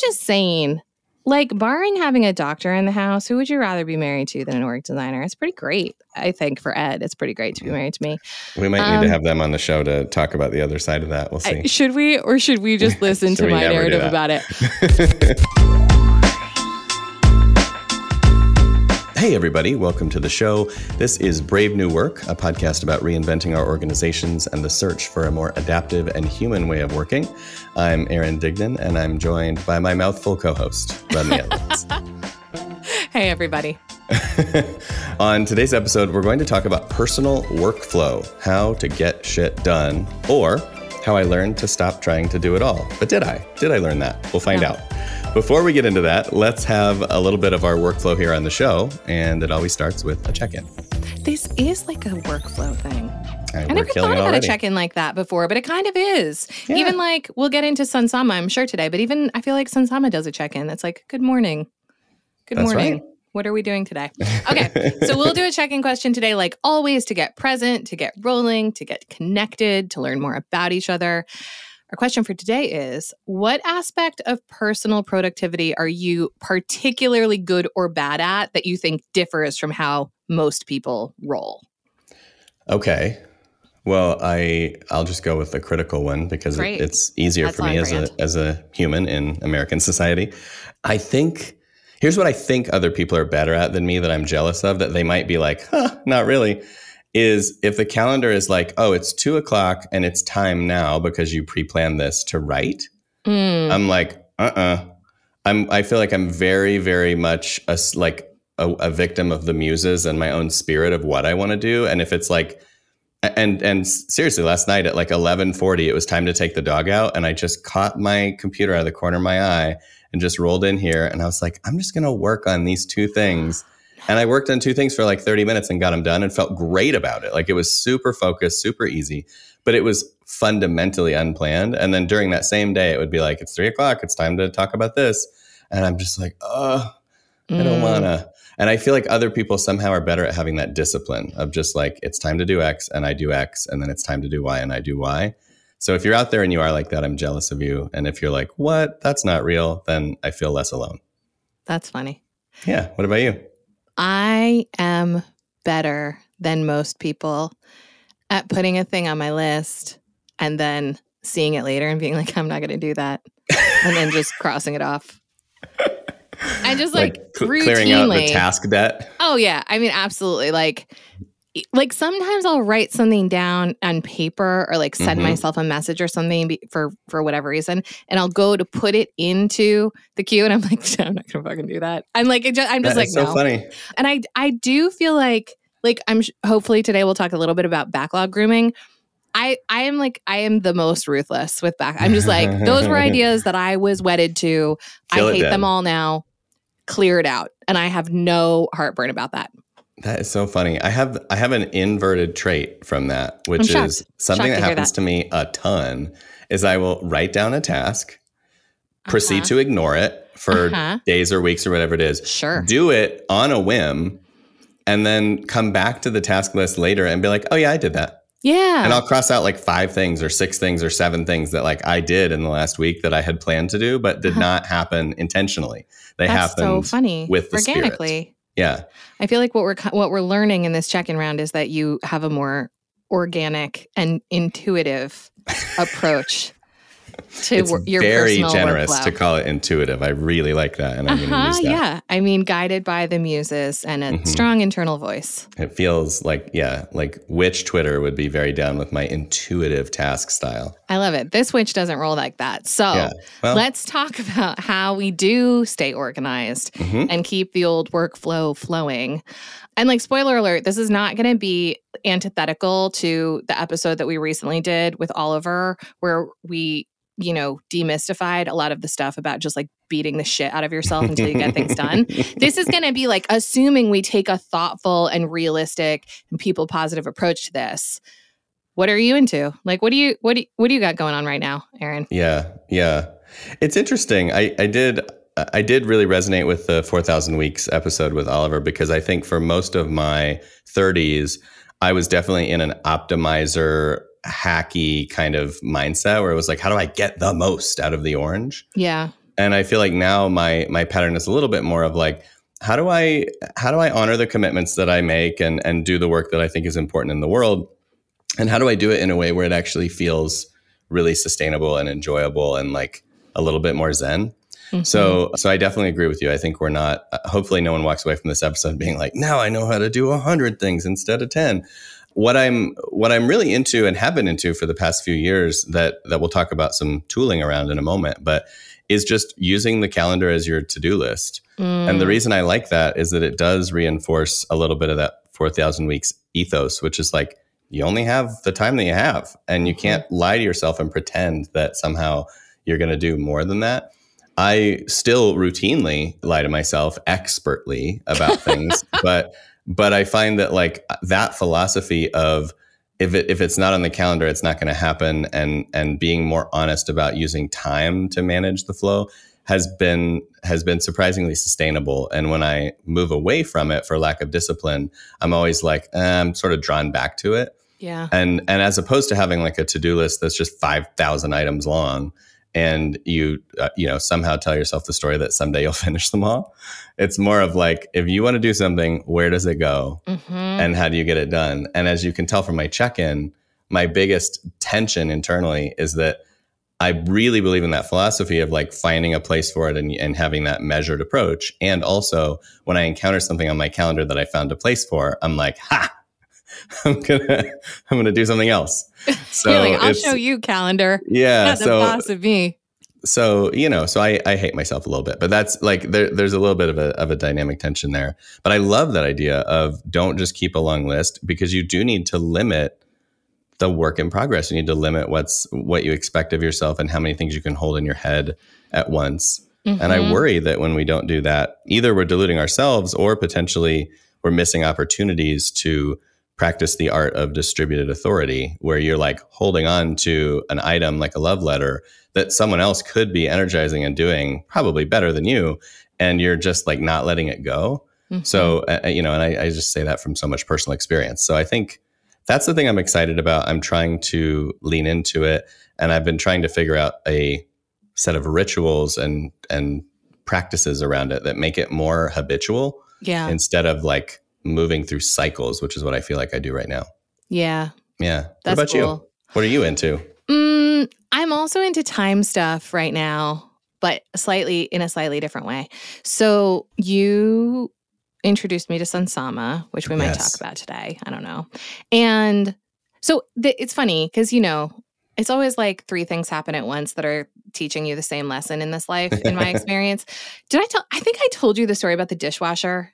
just saying, like, barring having a doctor in the house, who would you rather be married to than an org designer? It's pretty great. I think for Ed, it's pretty great to be married to me. We might need Um, to have them on the show to talk about the other side of that. We'll see. I- should we, or should we just listen to my narrative about it? Hey, everybody, welcome to the show. This is Brave New Work, a podcast about reinventing our organizations and the search for a more adaptive and human way of working. I'm Aaron Dignan, and I'm joined by my mouthful co host, Rodney Evans. Hey, everybody. On today's episode, we're going to talk about personal workflow, how to get shit done, or how I learned to stop trying to do it all. But did I? Did I learn that? We'll find No. out. Before we get into that, let's have a little bit of our workflow here on the show, and it always starts with a check in. This is like a workflow thing. I never thought about already. a check in like that before, but it kind of is. Yeah. Even like we'll get into Sunsama, I'm sure today, but even I feel like Sunsama does a check in. It's like, good morning. Good That's morning. right. What are we doing today? Okay. so we'll do a check in question today, like always, to get present, to get rolling, to get connected, to learn more about each other. Our question for today is What aspect of personal productivity are you particularly good or bad at that you think differs from how most people roll? Okay. Well, I I'll just go with the critical one because it, it's easier That's for me as a as a human in American society. I think here's what I think other people are better at than me that I'm jealous of that they might be like, huh, not really. Is if the calendar is like, oh, it's two o'clock and it's time now because you pre-planned this to write. Mm. I'm like, uh-uh. I'm I feel like I'm very, very much a, like a, a victim of the muses and my own spirit of what I want to do. And if it's like and and seriously, last night at like 11:40, it was time to take the dog out, and I just caught my computer out of the corner of my eye and just rolled in here, and I was like, I'm just gonna work on these two things. And I worked on two things for like 30 minutes and got them done and felt great about it. Like it was super focused, super easy, but it was fundamentally unplanned. And then during that same day, it would be like, it's three o'clock, it's time to talk about this. And I'm just like, oh, I don't Mm. wanna. And I feel like other people somehow are better at having that discipline of just like, it's time to do X and I do X, and then it's time to do Y and I do Y. So if you're out there and you are like that, I'm jealous of you. And if you're like, what? That's not real, then I feel less alone. That's funny. Yeah. What about you? I am better than most people at putting a thing on my list and then seeing it later and being like, I'm not going to do that. and then just crossing it off. I just like, cl- routinely. clearing out the task debt. Oh yeah, I mean absolutely. Like like sometimes I'll write something down on paper or like send Mhm. myself a message or something be- for for whatever reason and I'll go to put it into the queue and I'm like I'm not to fucking do that. I'm like it just, I'm just That like so no. funny. And I I do feel like like I'm sh- hopefully today we'll talk a little bit about backlog grooming. I I am like I am the most ruthless with back. I'm just like those were ideas that I was wedded to. Kill I hate them all now. Clear it out. And I have no heartburn about that. That is so funny. I have I have an inverted trait from that, which I'm is shocked. something Shocked that to happens that. to me a ton. Is I will write down a task, proceed Uh-huh. to ignore it for Uh-huh. days or weeks or whatever it is. Sure. Do it on a whim, and then come back to the task list later and be like, "Oh yeah, I did that." Yeah. And I'll cross out like five things or six things or seven things that like I did in the last week that I had planned to do, but did Uh-huh. not happen intentionally. They That's so funny. with the spirit. Yeah. I feel like what we're what we're learning in this check-in round is that you have a more organic and intuitive approach to It's wor- your very generous workflow. to call it intuitive. I really like that, and I'm going to uh-huh, use that. yeah. I mean, guided by the muses and a Mhm. strong internal voice. It feels like yeah, like witch Twitter would be very down with my intuitive task style. I love it. This witch doesn't roll like that. So yeah. Well, let's talk about how we do stay organized mhm. and keep the old workflow flowing. And like spoiler alert, this is not going to be antithetical to the episode that we recently did with Oliver where we, you know, demystified a lot of the stuff about just like beating the shit out of yourself until you get things done. This is going to be like assuming we take a thoughtful and realistic and people positive approach to this. What are you into? Like what do you what do you, what do you got going on right now, Aaron? Yeah, yeah. It's interesting. I, I did I did really resonate with the 4000 weeks episode with Oliver because I think for most of my 30s I was definitely in an optimizer hacky kind of mindset where it was like how do I get the most out of the orange? Yeah. and I feel like now my my pattern is a little bit more of like how do I how do I honor the commitments that I make and and do the work that I think is important in the world and how do I do it in a way where it actually feels really sustainable and enjoyable and like a little bit more zen. Mm-hmm. So, so I definitely agree with you. I think we're not. Uh, hopefully, no one walks away from this episode being like, "Now I know how to do a hundred things instead of 10. What I'm what I'm really into and have been into for the past few years that that we'll talk about some tooling around in a moment, but is just using the calendar as your to-do list. Mm. And the reason I like that is that it does reinforce a little bit of that 4000 weeks ethos, which is like you only have the time that you have and you can't mm-hmm. lie to yourself and pretend that somehow you're going to do more than that. I still routinely lie to myself expertly about things, but but I find that like that philosophy of if it if it's not on the calendar, it's not going to happen, and and being more honest about using time to manage the flow has been has been surprisingly sustainable. And when I move away from it for lack of discipline, I'm always like eh, I'm sort of drawn back to it. Yeah. And and as opposed to having like a to do list that's just five thousand items long, and you uh, you know somehow tell yourself the story that someday you'll finish them all. It's more of like if you want to do something where does it go? Mm-hmm. and how do you get it done? And as you can tell from my check-in my biggest tension internally is that i really believe in that philosophy of like finding a place for it and, and having that measured approach. And also when i encounter something on my calendar that i found a place for i'm like ha I'm gonna I'm gonna do something else. So like, I'll show you calendar. Yeah, Not so boss of me. So you know, so I I hate myself a little bit, but that's like there, there's a little bit of a of a dynamic tension there. But I love that idea of don't just keep a long list because you do need to limit the work in progress. You need to limit what's what you expect of yourself and how many things you can hold in your head at once. Mm-hmm. And I mm-hmm. worry that when we don't do that, either we're diluting ourselves or potentially we're missing opportunities to practice the art of distributed authority, where you're like holding on to an item like a love letter that someone else could be energizing and doing probably better than you. And you're just like not letting it go. Mm-hmm. So, uh, uh, you know, and I, I just say that from so much personal experience. So I think that's the thing I'm excited about. I'm trying to lean into it. And I've been trying to figure out a set of rituals and, and practices around it that make it more habitual. Yeah. Instead of like moving through cycles, which is what I feel like I do right now. Yeah. Yeah. That's what about cool. you? What are you into? Mm, I'm also into time stuff right now, but slightly in a slightly different way. So you introduced me to Sunsama, which we might yes. talk about today. I don't know. And so it's funny because, you know, it's always like three things happen at once that are teaching you the same lesson in this life, in my experience. Did I tell? I think I told you the story about the dishwasher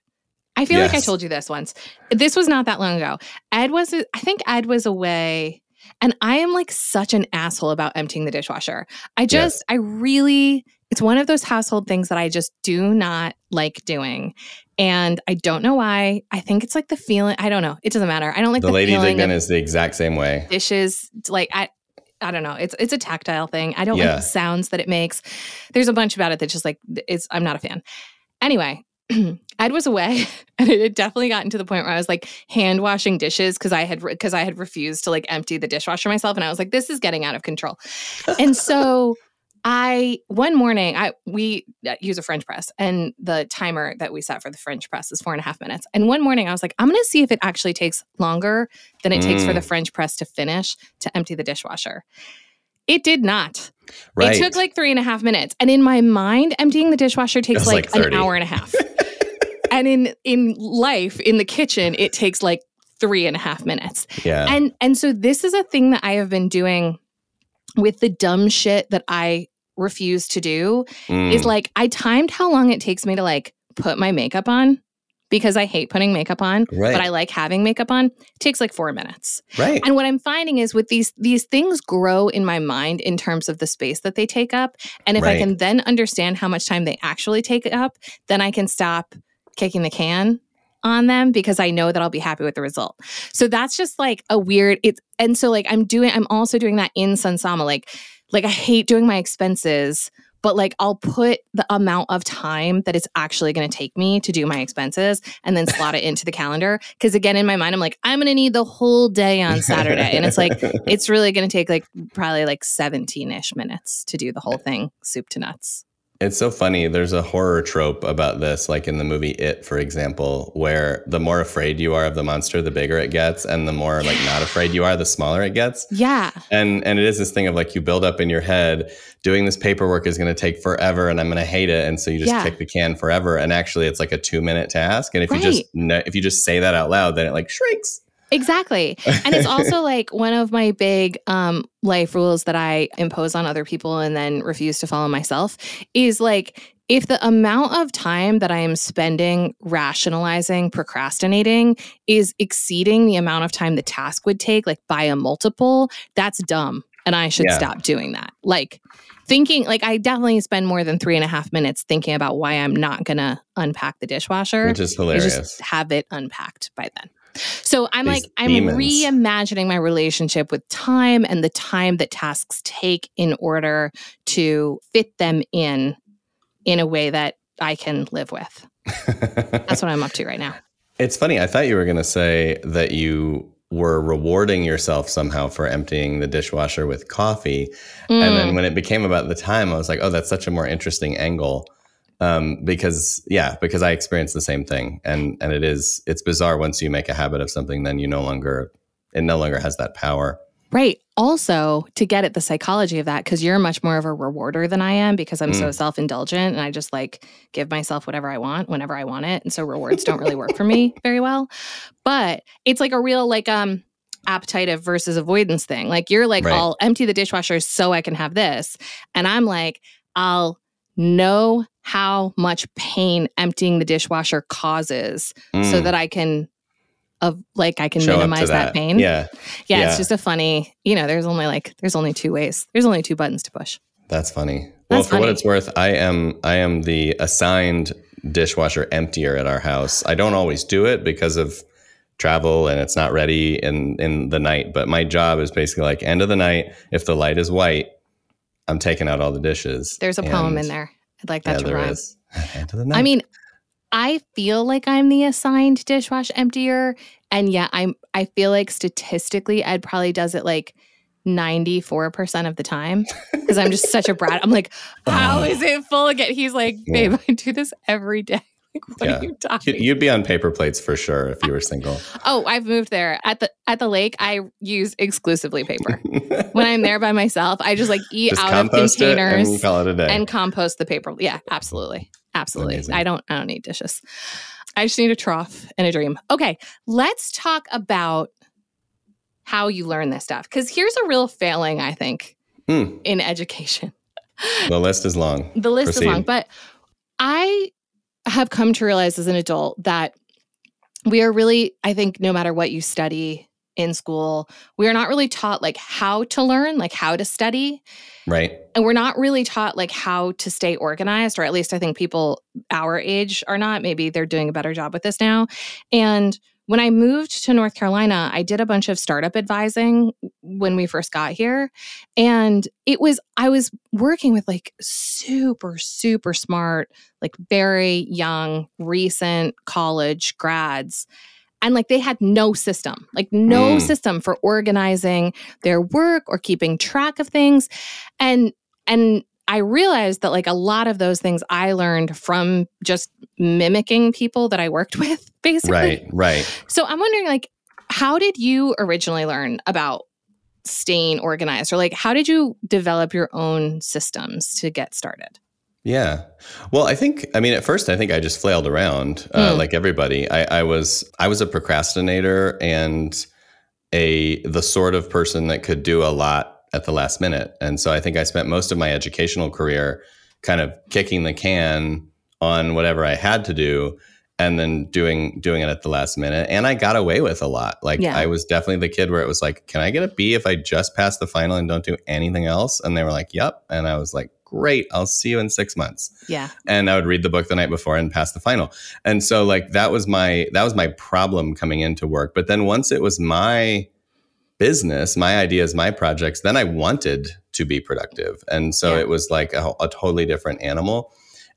I feel yes. like I told you this once. This was not that long ago. Ed was, I think Ed was away, and I am like such an asshole about emptying the dishwasher. I just, yes. I really, it's one of those household things that I just do not like doing. And I don't know why. I think it's like the feeling. I don't know. It doesn't matter. I don't like the, the Lady Dignan is the exact same way. Dishes, like I, I don't know. It's it's a tactile thing. I don't yeah. like the sounds that it makes. There's a bunch about it that just like it's. I'm not a fan. Anyway, Ed was away and it had definitely gotten to the point where I was like hand washing dishes because I had because I had refused to like empty the dishwasher myself and I was like this is getting out of control. and so I one morning I we uh, use a French press and the timer that we set for the French press is four and a half minutes. And one morning I was like, I'm gonna see if it actually takes longer than it mm. takes for the mm. French press to finish to empty the dishwasher. It did not. Right. It took like three and a half minutes. And in my mind, emptying the dishwasher takes like, like an hour and a half. and in in life, in the kitchen, it takes like three and a half minutes. Yeah. And and so this is a thing that I have been doing with the dumb shit that I refuse to do mm. is like I timed how long it takes me to like put my makeup on because I hate putting makeup on, right. but I like having makeup on. It takes like 4 minutes. Right. And what I'm finding is with these these things grow in my mind in terms of the space that they take up, and if right. I can then understand how much time they actually take up, then I can stop kicking the can on them because I know that I'll be happy with the result. So that's just like a weird it's and so like I'm doing I'm also doing that in Sunsama like like I hate doing my expenses but like I'll put the amount of time that it's actually going to take me to do my expenses and then slot it into the calendar. Cause again, in my mind, I'm like, I'm going to need the whole day on Saturday. And it's like, it's really going to take like probably like 17 ish minutes to do the whole thing, soup to nuts. It's so funny. There's a horror trope about this, like in the movie It, for example, where the more afraid you are of the monster, the bigger it gets, and the more like not afraid you are, the smaller it gets. Yeah. And and it is this thing of like you build up in your head, doing this paperwork is going to take forever, and I'm going to hate it, and so you just Yeah. kick the can forever. And actually, it's like a two minute task. And if you just if you just say that out loud, then it like shrinks. Exactly. And it's also like one of my big um, life rules that I impose on other people and then refuse to follow myself is like, if the amount of time that I am spending rationalizing, procrastinating is exceeding the amount of time the task would take, like by a multiple, that's dumb. And I should Yeah. stop doing that. Like, thinking, like, I definitely spend more than three and a half minutes thinking about why I'm not to unpack the dishwasher. Which is I hilarious. just have it unpacked by then. So I'm These like, I'm demons. reimagining my relationship with time and the time that tasks take in order to fit them in in a way that I can live with. That's what I'm up to right now. It's funny. I thought you were going to say that you were rewarding yourself somehow for emptying the dishwasher with coffee. And Mm. then when it became about the time, I was like, oh, that's such a more interesting angle. Um, because yeah, because I experienced the same thing. And and it is it's bizarre once you make a habit of something, then you no longer it no longer has that power. Right. Also, to get at the psychology of that, because you're much more of a rewarder than I am because I'm so Mm. self indulgent and I just like give myself whatever I want whenever I want it. And so rewards don't really work for me very well. But it's like a real, like, um, appetitive versus avoidance thing. Like, you're like, Right. I'll empty the dishwasher so I can have this. And I'm like, I'll know how much pain emptying the dishwasher causes so Mm. that I can. Of like I can Show minimize that. pain Yeah, yeah, Yeah. it's just a funny, you know, there's only like there's only two ways. There's only two buttons to push. that's funny. Well, That's for what it's worth, I am I am the assigned dishwasher emptier at our house. I don't always do it because of travel and it's not ready in in the night, but my job is basically like end of the night, if the light is white, I'm taking out all the dishes. There's a poem in there. I'd like Yeah, that to there rhyme. is. End of the night. I mean, I feel like I'm the assigned dishwasher emptier. And yet I'm I feel like statistically Ed probably does it like 94% of the time. Because I'm just such a brat. I'm like, uh-huh. how is it full again? He's like, Yeah. babe, I do this every day. Like, what Yeah. are you talking You- You'd be on paper plates for sure if you were single. Oh, I've moved there. At the at the lake, I use exclusively paper. when I'm there by myself, I just like eat Just out of containers and call it a day. and compost the paper. Yeah, absolutely. Absolutely. Amazing. I don't I don't need dishes. I just need a trough and a dream. Okay, let's talk about how you learn this stuff cuz here's a real failing I think Hmm, in education. the list is long. The list Proceed. is long, but I have come to realize as an adult that we are really, I think, no matter what you study in school, we are not really taught like how to learn, like how to study. Right. And we're not really taught like how to stay organized, or at least I think people our age are not. Maybe they're doing a better job with this now. And when I moved to North Carolina, I did a bunch of startup advising when we first got here. And it was, I was working with like super, super smart, like very young, recent college grads. And like they had no system, like no Mm. system for organizing their work or keeping track of things. And, and, I realized that like a lot of those things I learned from just mimicking people that I worked with, basically. Right. Right. So I'm wondering, like, how did you originally learn about staying organized, or like, how did you develop your own systems to get started? Yeah. Well, I think I mean at first I think I just flailed around uh, Mm. like everybody. I, I was I was a procrastinator and a the sort of person that could do a lot at the last minute. And so I think I spent most of my educational career kind of kicking the can on whatever I had to do and then doing doing it at the last minute. And I got away with a lot. Like Yeah. I was definitely the kid where it was like, can I get a B if I just pass the final and don't do anything else? And they were like, yep. And I was like, great, I'll see you in six months Yeah. and I would read the book the night before and pass the final. And so like that was my that was my problem coming into work. But then once it was my business, my ideas, my projects, then I wanted to be productive. And so Yeah. it was like a, a totally different animal.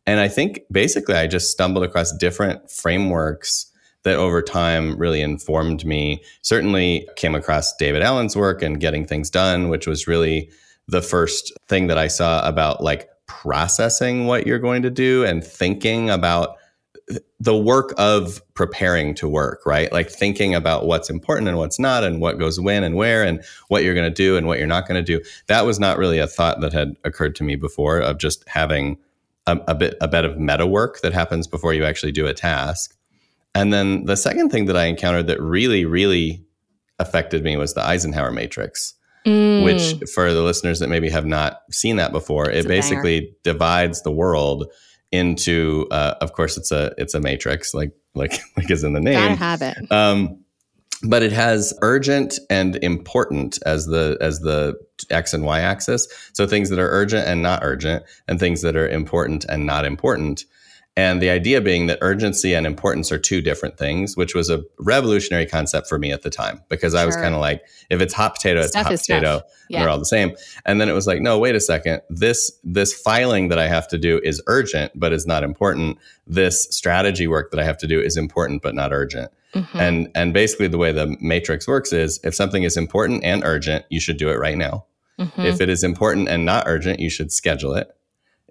And I think basically I just stumbled across different frameworks that over time really informed me. Certainly came across David Allen's work and getting things done, which was really the first thing that I saw about like processing what you're going to do and thinking about the work of preparing to work, right? Like thinking about what's important and what's not, and what goes when and where, and what you're going to do and what you're not going to do. That was not really a thought that had occurred to me before of just having a, a bit a bit of meta work that happens before you actually do a task. And then the second thing that I encountered that really, really affected me was the Eisenhower matrix. Mm. Which, for the listeners that maybe have not seen that before, it's it basically banger. divides the world into uh, of course it's a it's a matrix like like like is in the name gotta have it um, but it has urgent and important as the as the x and y axis so things that are urgent and not urgent and things that are important and not important and the idea being that urgency and importance are two different things, which was a revolutionary concept for me at the time because I was kind of like, if it's hot potato, it's hot potato. Yeah. They're all the same. And then it was like, no, wait a second. This this filing that I have to do is urgent, but is not important. This strategy work that I have to do is important, but not urgent. Mm-hmm. And and basically the way the matrix works is if something is important and urgent, you should do it right now. Mm-hmm. If it is important and not urgent, you should schedule it.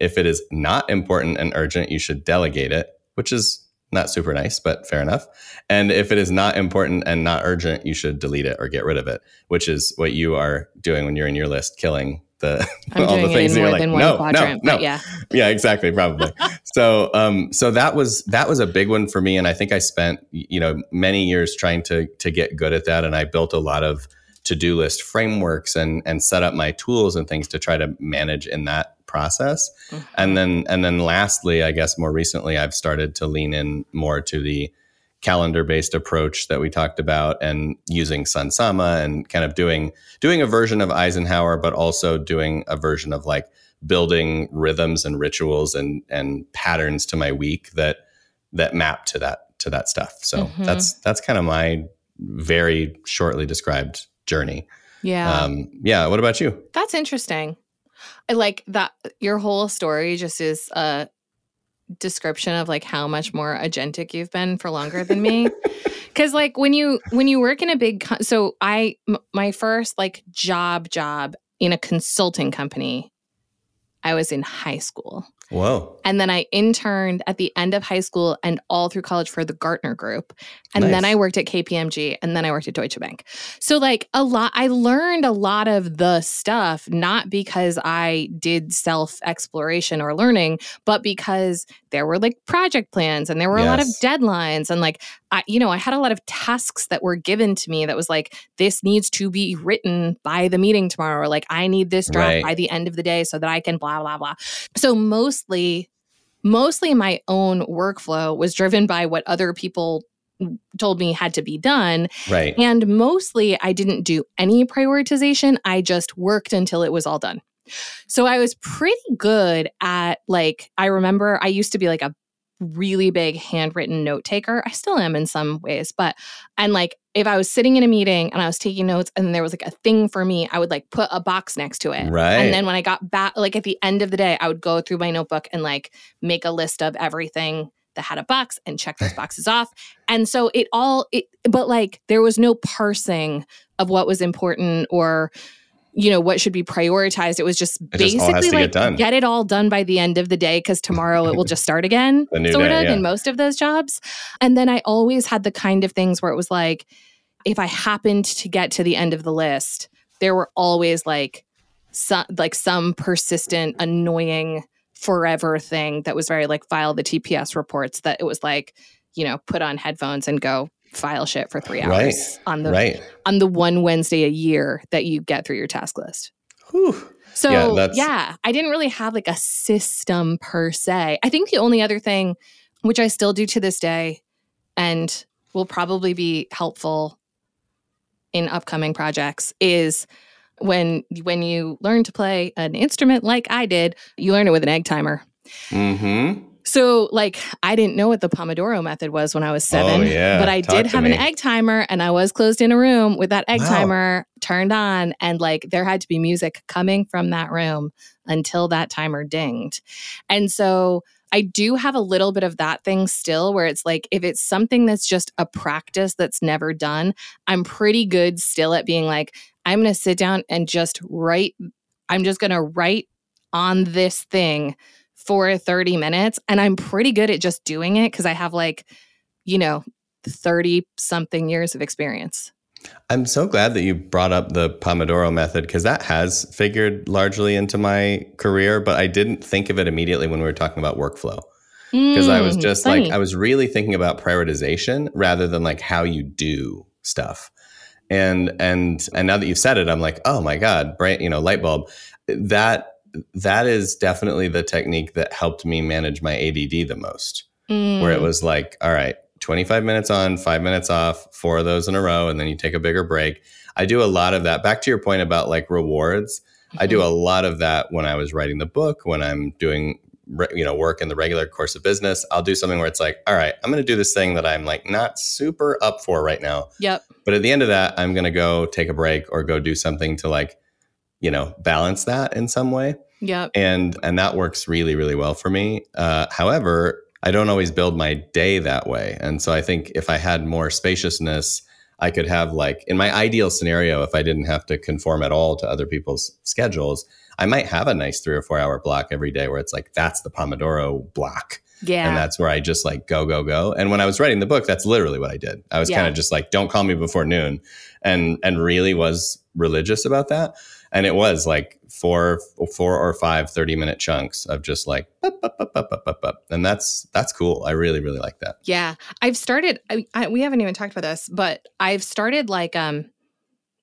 If it is not important and urgent, you should delegate it, which is not super nice, but fair enough. And if it is not important and not urgent, you should delete it or get rid of it, which is what you are doing when you're in your list, killing the all the things that you're like, no, no, no, yeah, yeah, exactly, probably. so, um, so that was that was a big one for me, and I think I spent you know many years trying to to get good at that, and I built a lot of to do list frameworks and and set up my tools and things to try to manage in that process. Mm-hmm. And then and then lastly, I guess more recently I've started to lean in more to the calendar based approach that we talked about and using Sunsama and kind of doing doing a version of Eisenhower but also doing a version of like building rhythms and rituals and and patterns to my week that that map to that to that stuff. So mm-hmm. that's that's kind of my very shortly described journey. Yeah. Um, yeah. What about you? That's interesting. I like that your whole story just is a description of like how much more agentic you've been for longer than me. Cause like when you when you work in a big co- so I m- my first like job job in a consulting company I was in high school. Whoa. And then I interned at the end of high school and all through college for the Gartner Group. And nice. then I worked at KPMG and then I worked at Deutsche Bank. So, like, a lot, I learned a lot of the stuff, not because I did self exploration or learning, but because there were like project plans and there were yes. a lot of deadlines. And like, I, you know, I had a lot of tasks that were given to me that was like, this needs to be written by the meeting tomorrow, or like, I need this draft right. by the end of the day so that I can blah, blah, blah. So mostly, mostly my own workflow was driven by what other people told me had to be done. Right. And mostly I didn't do any prioritization. I just worked until it was all done. So I was pretty good at like I remember I used to be like a really big handwritten note taker. I still am in some ways, but and like if I was sitting in a meeting and I was taking notes and there was like a thing for me, I would like put a box next to it. Right. And then when I got back, like at the end of the day, I would go through my notebook and like make a list of everything that had a box and check those boxes off. And so it all, it, but like there was no parsing of what was important or you know what should be prioritized. It was just it basically just like get, get, it all done by the end of the day because tomorrow it will just start again, sort day, of yeah. in most of those jobs. And then I always had the kind of things where it was like, if I happened to get to the end of the list, there were always like some like some persistent, annoying, forever thing that was very like file the TPS reports that it was like, you know, put on headphones and go file shit for three hours right. on the right. on the one Wednesday a year that you get through your task list. Whew. So yeah, yeah, I didn't really have like a system per se. I think the only other thing, which I still do to this day, and will probably be helpful in upcoming projects, is when when you learn to play an instrument like I did, you learn it with an egg timer. Mm-hmm. So, like, I didn't know what the Pomodoro method was when I was oh, seven, oh, yeah. but I Talk did have me. an egg timer and I was closed in a room with that egg wow. timer turned on. And like, there had to be music coming from that room until that timer dinged. And so, I do have a little bit of that thing still where it's like if it's something that's just a practice that's never done, I'm pretty good still at being like, I'm going to sit down and just write. I'm just going to write on this thing for 30 minutes. And I'm pretty good at just doing it because I have like, you know, 30 something years of experience. I'm so glad that you brought up the Pomodoro method because that has figured largely into my career, but I didn't think of it immediately when we were talking about workflow. Because mm, I was mm, just funny. like, I was really thinking about prioritization rather than like how you do stuff. And and and now that you've said it, I'm like, oh my God, bright, you know, light bulb. That that is definitely the technique that helped me manage my ADD the most. Mm. Where it mm. was like, all right, 25 minutes on, five minutes off, four of those in a row, and then you take a bigger break. I do a lot of that. Back to your point about like rewards, mm-hmm. I do mm-hmm. a lot of that when I was writing the book, when I'm doing you know work in the regular course of business i'll do something where it's like all right i'm going to do this thing that i'm like not super up for right now yep but at the end of that i'm going to go take a break or go do something to like you know balance that in some way yep and and that works really really well for me uh, however I don't always build my day that way. And so I think if I had more spaciousness, I could have like in my ideal scenario, if I didn't have to conform at all to other people's schedules, I might have a nice three or four hour block every day where it's like, that's the Pomodoro block. Yeah. And that's where I just like go, go, go. And when I was writing the book, that's literally what I did. I was yeah. kind of just like, don't call me before noon and and really was religious about that and it was like four four or five 30 minute chunks of just like bup, bup, bup, and that's that's cool. I really really like that. Yeah. I've started I, I, we haven't even talked about this but i've started like um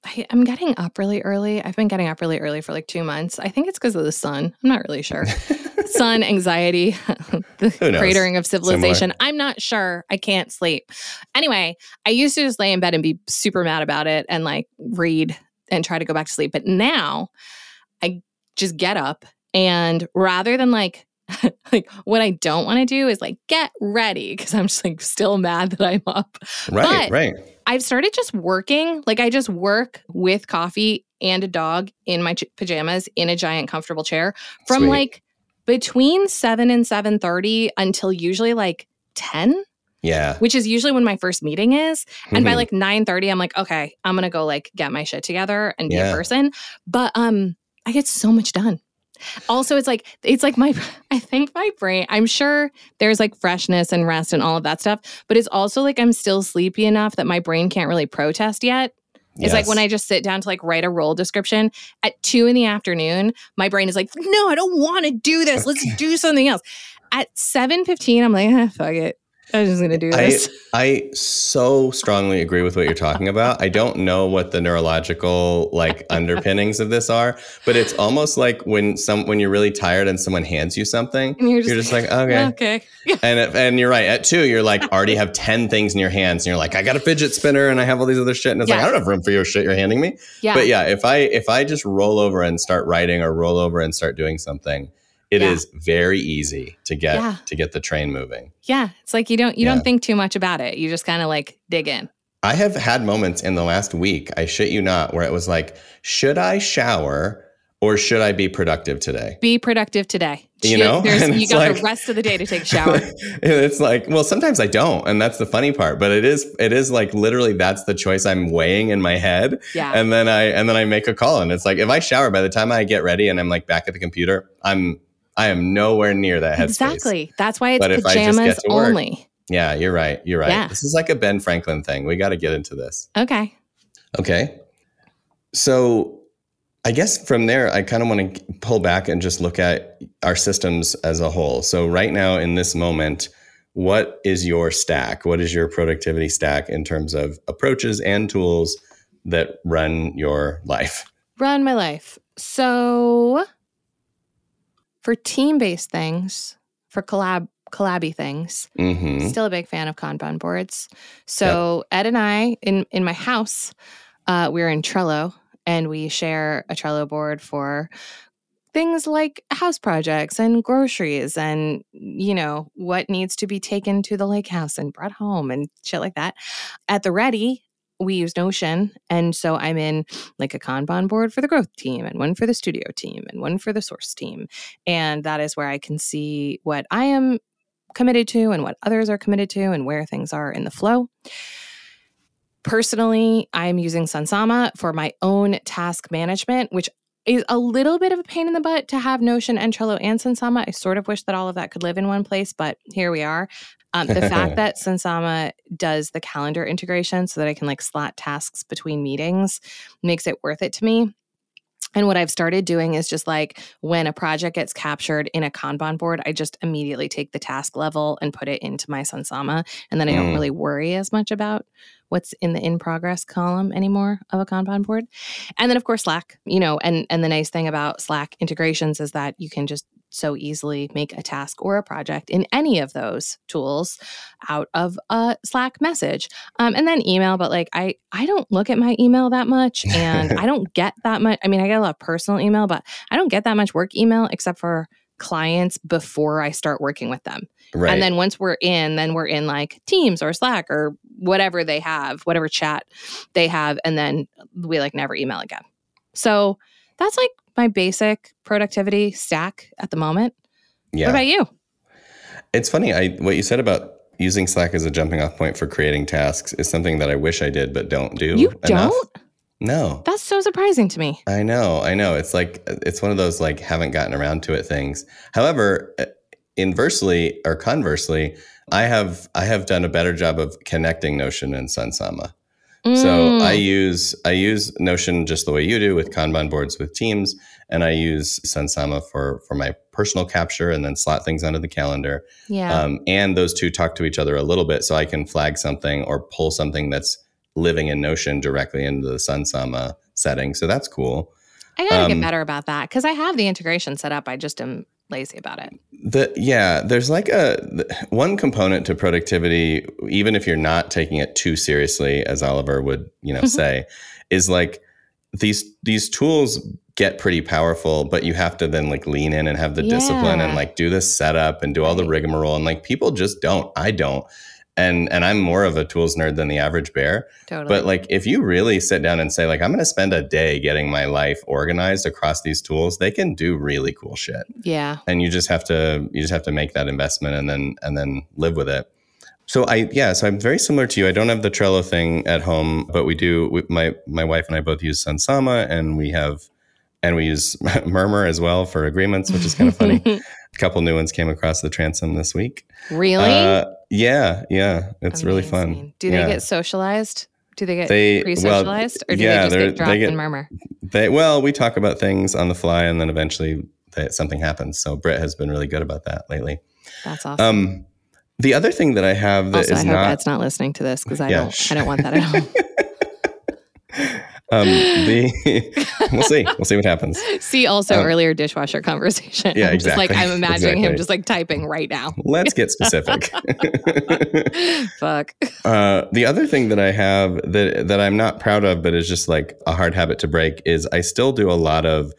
I, i'm getting up really early. I've been getting up really early for like two months. I think it's because of the sun. I'm not really sure. Sun anxiety the cratering of civilization. Similar. i'm not sure. I can't sleep. Anyway i used to just lay in bed and be super mad about it and like read and try to go back to sleep. But now I just get up and rather than like like what I don't want to do is like get ready because I'm just like still mad that I'm up. Right, but right. I've started just working. Like I just work with coffee and a dog in my ch- pajamas in a giant comfortable chair from Sweet. like between 7 and 7:30 until usually like 10 yeah. Which is usually when my first meeting is. And mm-hmm. by like 9 30, I'm like, okay, I'm gonna go like get my shit together and be yeah. a person. But um, I get so much done. Also, it's like it's like my I think my brain, I'm sure there's like freshness and rest and all of that stuff, but it's also like I'm still sleepy enough that my brain can't really protest yet. It's yes. like when I just sit down to like write a role description at two in the afternoon, my brain is like, no, I don't want to do this. Let's do something else. At 7:15, I'm like, eh, fuck it. I was just going to do this. I, I so strongly agree with what you're talking about. I don't know what the neurological like underpinnings of this are, but it's almost like when some when you're really tired and someone hands you something, and you're just, you're just like, okay, okay. and and you're right. At two, you're like already have ten things in your hands, and you're like, I got a fidget spinner, and I have all these other shit, and it's yeah. like I don't have room for your shit you're handing me. Yeah. But yeah, if I if I just roll over and start writing or roll over and start doing something it yeah. is very easy to get yeah. to get the train moving. Yeah, it's like you don't you yeah. don't think too much about it. You just kind of like dig in. I have had moments in the last week, I shit you not, where it was like, should I shower or should I be productive today? Be productive today. You know, you got like, the rest of the day to take a shower. it's like, well, sometimes I don't, and that's the funny part. But it is, it is like literally that's the choice I'm weighing in my head. Yeah. And then I and then I make a call, and it's like if I shower by the time I get ready and I'm like back at the computer, I'm I am nowhere near that headspace. Exactly. That's why it's but pajamas work, only. Yeah, you're right. You're right. Yeah. This is like a Ben Franklin thing. We got to get into this. Okay. Okay. So I guess from there, I kind of want to pull back and just look at our systems as a whole. So, right now, in this moment, what is your stack? What is your productivity stack in terms of approaches and tools that run your life? Run my life. So, for team based things, for collab collabby things, mm-hmm. still a big fan of Kanban boards. So yep. Ed and I in in my house, uh, we're in Trello and we share a Trello board for things like house projects and groceries and you know what needs to be taken to the lake house and brought home and shit like that at the ready we use Notion. And so I'm in like a Kanban board for the growth team and one for the studio team and one for the source team. And that is where I can see what I am committed to and what others are committed to and where things are in the flow. Personally, I'm using Sunsama for my own task management, which is a little bit of a pain in the butt to have Notion and Trello and Sunsama. I sort of wish that all of that could live in one place, but here we are. Um, the fact that Sunsama does the calendar integration so that I can like slot tasks between meetings makes it worth it to me. And what I've started doing is just like when a project gets captured in a Kanban board, I just immediately take the task level and put it into my Sunsama. And then I don't Mm. really worry as much about what's in the in progress column anymore of a Kanban board. And then of course Slack, you know, and and the nice thing about Slack integrations is that you can just so easily make a task or a project in any of those tools out of a Slack message. Um, and then email, but like I I don't look at my email that much and I don't get that much. I mean, I get a lot of personal email, but I don't get that much work email except for clients before I start working with them. Right. And then once we're in, then we're in like Teams or Slack or whatever they have, whatever chat they have, and then we like never email again. So that's like my basic productivity stack at the moment. yeah. What about you? It's funny. I what you said about using Slack as a jumping off point for creating tasks is something that I wish I did but don't do. You enough. don't? No. That's so surprising to me. I know, I know. It's like it's one of those like haven't gotten around to it things. However, uh, inversely or conversely, I have I have done a better job of connecting Notion and Sunsama. So Mm. I use I use Notion just the way you do with Kanban boards with Teams, and I use Sunsama for for my personal capture and then slot things onto the calendar. yeah. Um, and those two talk to each other a little bit, so I can flag something or pull something that's living in Notion directly into the Sunsama setting. So that's cool. I gotta um, get better about that because I have the integration set up. I just am lazy about it. The yeah, there's like a one component to productivity, even if you're not taking it too seriously, as Oliver would you know say, is like these these tools get pretty powerful, but you have to then like lean in and have the discipline and like do the setup and do all the rigmarole. And like people just don't. I don't. And and I'm more of a tools nerd than the average bear. Totally. But like if you really sit down and say like I'm going to spend a day getting my life organized across these tools, they can do really cool shit yeah. and you just have to you just have to make that investment and then and then live with it so i yeah so i'm very similar to you i don't have the trello thing at home but we do we, my my wife and i both use Sunsama and we have and we use murmur as well for agreements which is kind of funny a couple new ones came across the transom this week really? uh, yeah yeah it's really fun Do they Yeah. get socialized? Do they get they pre-socialized, or do yeah, they just get dropped they get in murmur? they well we talk about things on the fly and then eventually they, something happens so Britt has been really good about that lately That's awesome. Um, the other thing that I have that is also, I hope not Ed's not listening to this because I Yeah, don't. shh. I don't want that at all. um, the we'll see we'll see what happens. See also Um, earlier dishwasher conversation. Yeah, I'm just like. I'm imagining him just like typing right now. Let's get specific. Fuck. uh, the other thing that I have that that I'm not proud of, but is just like a hard habit to break, is I still do a lot of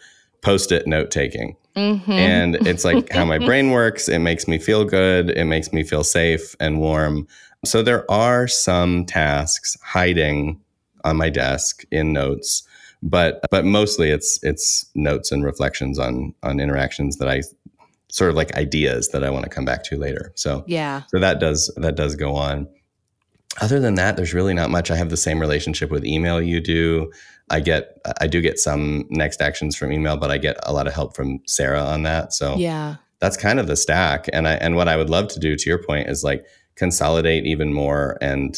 post-it note taking. Mhm. and it's like how my brain works it makes me feel good it makes me feel safe and warm so there are some tasks hiding on my desk in notes but but mostly it's it's notes and reflections on on interactions that i sort of like ideas that i want to come back to later. So yeah. so that does that does go on. Other than that there's really not much. I have the same relationship with email you do. I get i do get some next actions from email but i get a lot of help from sarah on that. So Yeah. that's kind of the stack. And i and what i would love to do to your point is like consolidate even more and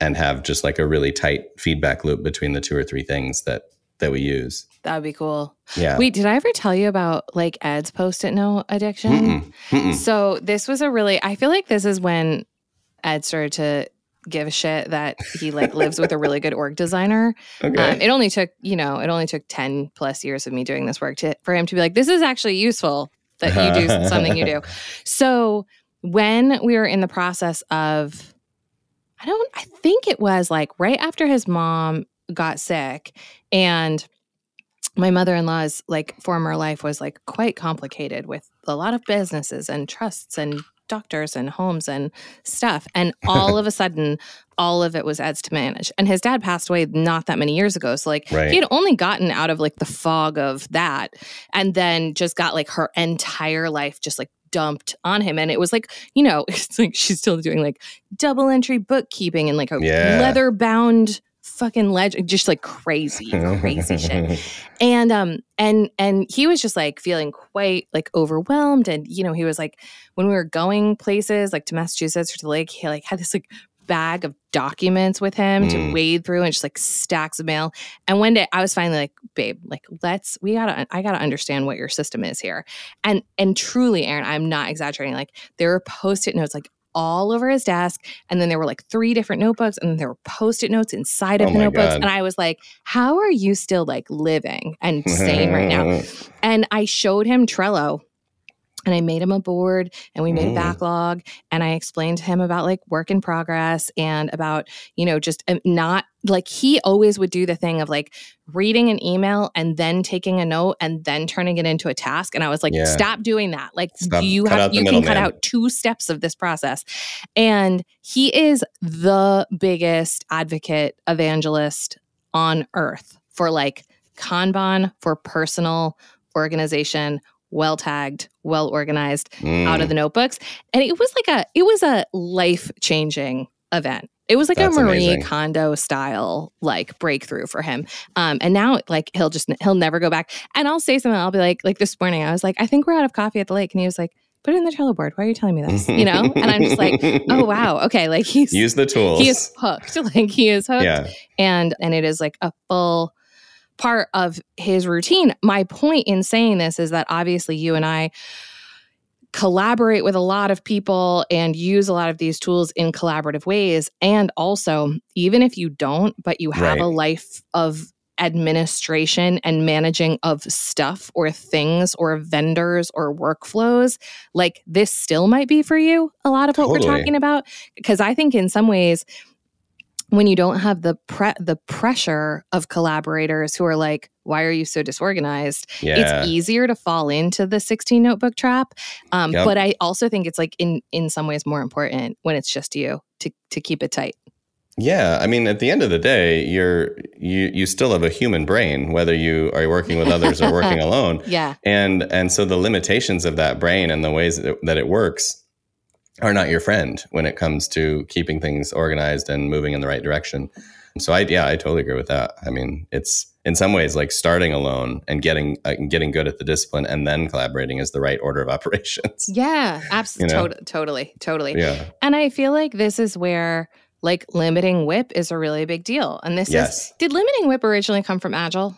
and have just like a really tight feedback loop between the two or three things that that we use That would be cool. yeah Wait, did I ever tell you about like Ed's post-it note addiction? Mm-mm. Mm-mm. So this was a really I feel like this is when Ed started to give a shit that he like lives with a really good org designer. okay Um, it only took, you know, it only took 10 plus years of me doing this work to for him to be like, this is actually useful that you do something you do. So when we were in the process of I don't I think it was like right after his mom got sick and my mother-in-law's like former life was like quite complicated with a lot of businesses and trusts and doctors and homes and stuff and all of a sudden all of it was Ed's to manage and his dad passed away not that many years ago so like Right. he had only gotten out of like the fog of that and then just got like her entire life just like dumped on him and it was like you know it's like she's still doing like double entry bookkeeping and like a Yeah. leather bound fucking legend, just like crazy, crazy shit. And um and and he was just like feeling quite like overwhelmed. And you know, he was like when we were going places like to Massachusetts or to the lake, he like had this like bag of documents with him Mm. to wade through and just like stacks of mail. And one day I was finally like, babe, like let's we gotta I gotta understand what your system is here. And and truly, Aaron, I'm not exaggerating. Like there were post-it notes like all over his desk. And then there were like three different notebooks, and then there were post-it notes inside of Oh the notebooks. God. And I was like, how are you still like living and sane right now? And I showed him Trello and I made him a board and we made Mm. a backlog and I explained to him about like work in progress and about, you know, just um, not like he always would do the thing of like reading an email and then taking a note and then turning it into a task. And I was like, Yeah. stop doing that. Like Stop. you Cut have you can cut middleman. out two steps of this process. And he is the biggest advocate, evangelist on earth for like Kanban for personal organization, well tagged, well organized out of Mm. the notebooks. And it was like a it was a life changing event. It was like That's a Marie amazing. Kondo style like breakthrough for him. Um, and now like he'll just he'll never go back. And I'll say something. I'll be like like this morning I was like I think we're out of coffee at the lake, and he was like put it in the Trello board. Why are you telling me this? You know? And I'm just like oh wow okay like he's use the tools. he is hooked like he is hooked yeah. and and it is like a full part of his routine. My point in saying this is that obviously you and i collaborate with a lot of people and use a lot of these tools in collaborative ways. And also even if you don't but you have Right. a life of administration and managing of stuff or things or vendors or workflows like this still might be for you a lot of what we're talking about. Because i think in some ways when you don't have the pre- the pressure of collaborators who are like why are you so disorganized Yeah. it's easier to fall into the 16 notebook trap um, Yep. but i also think it's like in in some ways more important when it's just you to to keep it tight Yeah, I mean, at the end of the day, you're you you still have a human brain, whether you are working with others or working alone, yeah and and so the limitations of that brain and the ways that, that it works are not your friend when it comes to keeping things organized and moving in the right direction. So I yeah, I totally agree with that. I mean, it's in some ways like starting alone and getting uh, getting good at the discipline and then collaborating is the right order of operations. yeah absolutely You know? totally totally Yeah. and i feel like this is where like limiting WIP is a really big deal and this is did limiting WIP originally come from agile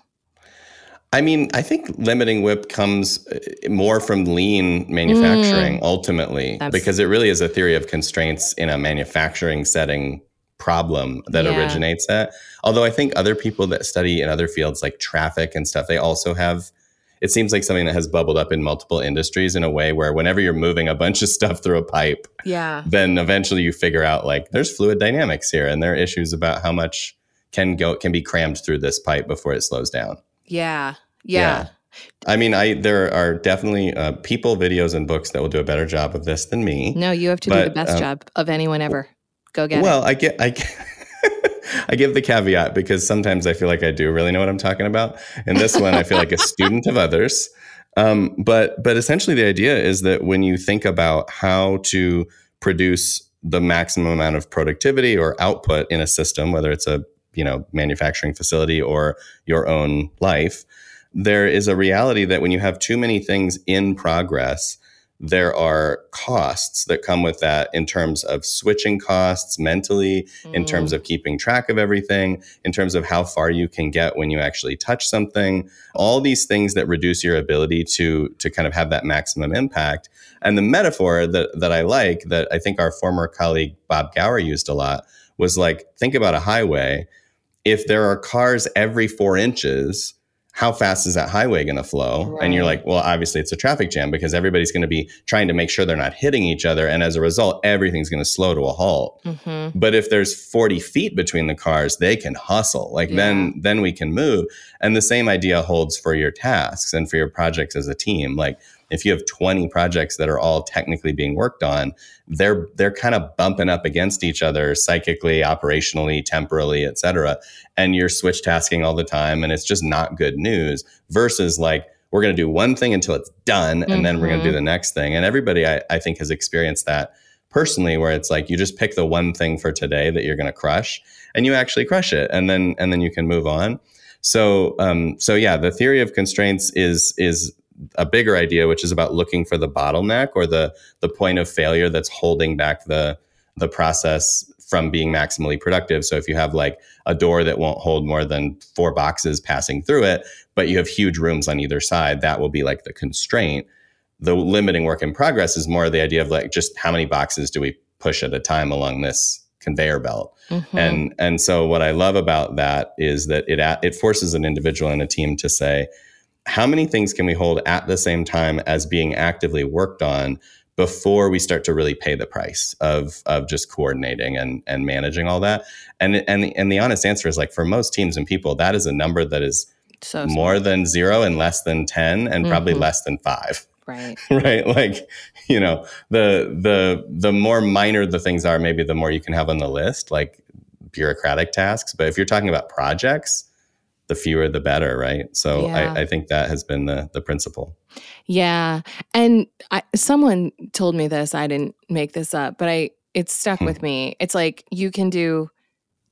I mean, I think limiting WIP comes uh, more from lean manufacturing ultimately, Mm. That's- because it really is a theory of constraints in a manufacturing setting problem that Yeah. originates that. Although I think other people that study in other fields like traffic and stuff, they also have. It seems like something that has bubbled up in multiple industries in a way where whenever you're moving a bunch of stuff through a pipe, yeah then eventually you figure out like there's fluid dynamics here and there are issues about how much can go can be crammed through this pipe before it slows down. Yeah yeah, I mean, I there are definitely uh, people, videos, and books that will do a better job of this than me. no you have to do the best um, job of anyone ever go get it well, I get I. Get, I give the caveat because sometimes I feel like I do really know what I'm talking about. In this one, I feel like a student of others. Um, but but essentially, the idea is that when you think about how to produce the maximum amount of productivity or output in a system, whether it's a you know manufacturing facility or your own life, there is a reality that when you have too many things in progress, there are costs that come with that in terms of switching costs mentally, in Mm. terms of keeping track of everything, in terms of how far you can get when you actually touch something, all these things that reduce your ability to to kind of have that maximum impact. And the metaphor that that I like that I think our former colleague Bob Gower used a lot was like think about a highway. If there are cars every 4 inches, how fast is that highway going to flow? And you're like, well, obviously it's a traffic jam because everybody's going to be trying to make sure they're not hitting each other. And as a result, everything's going to slow to a halt. Mhm. But if there's 40 feet between the cars, they can hustle. Like then, then we can move. And the same idea holds for your tasks and for your projects as a team. Like if you have 20 projects that are all technically being worked on, they're they're kind of bumping up against each other psychically, operationally, temporally, et cetera. And you're switch tasking all the time, and it's just not good news. Versus like we're going to do one thing until it's done, and then we're going to do Mhm. the next thing. And everybody, I, I think, has experienced that personally where it's like you just pick the one thing for today that you're going to crush and you actually crush it and then and then you can move on so um, so yeah the theory of constraints is is a bigger idea which is about looking for the bottleneck or the the point of failure that's holding back the the process from being maximally productive. So if you have like a door that won't hold more than four boxes passing through it but you have huge rooms on either side that will be like the constraint. The limiting work in progress is more the idea of like just how many boxes do we push at a time along this conveyor belt? Mm-hmm. and and so what i love about that is that it it forces an individual and a team to say how many things can we hold at the same time as being actively worked on before we start to really pay the price of of just coordinating and and managing all that? And and and the honest answer is like for most teams and people that is a number that is so more than 0 and less than 10 and mm-hmm. probably less than 5 right. Right? Like you know the the the more minor the things are maybe the more you can have on the list like bureaucratic tasks. But if you're talking about projects the fewer the better right so yeah. I, I, think that has been the the principle yeah and I, someone told me this i didn't make this up but i it stuck hmm. with me it's like you can do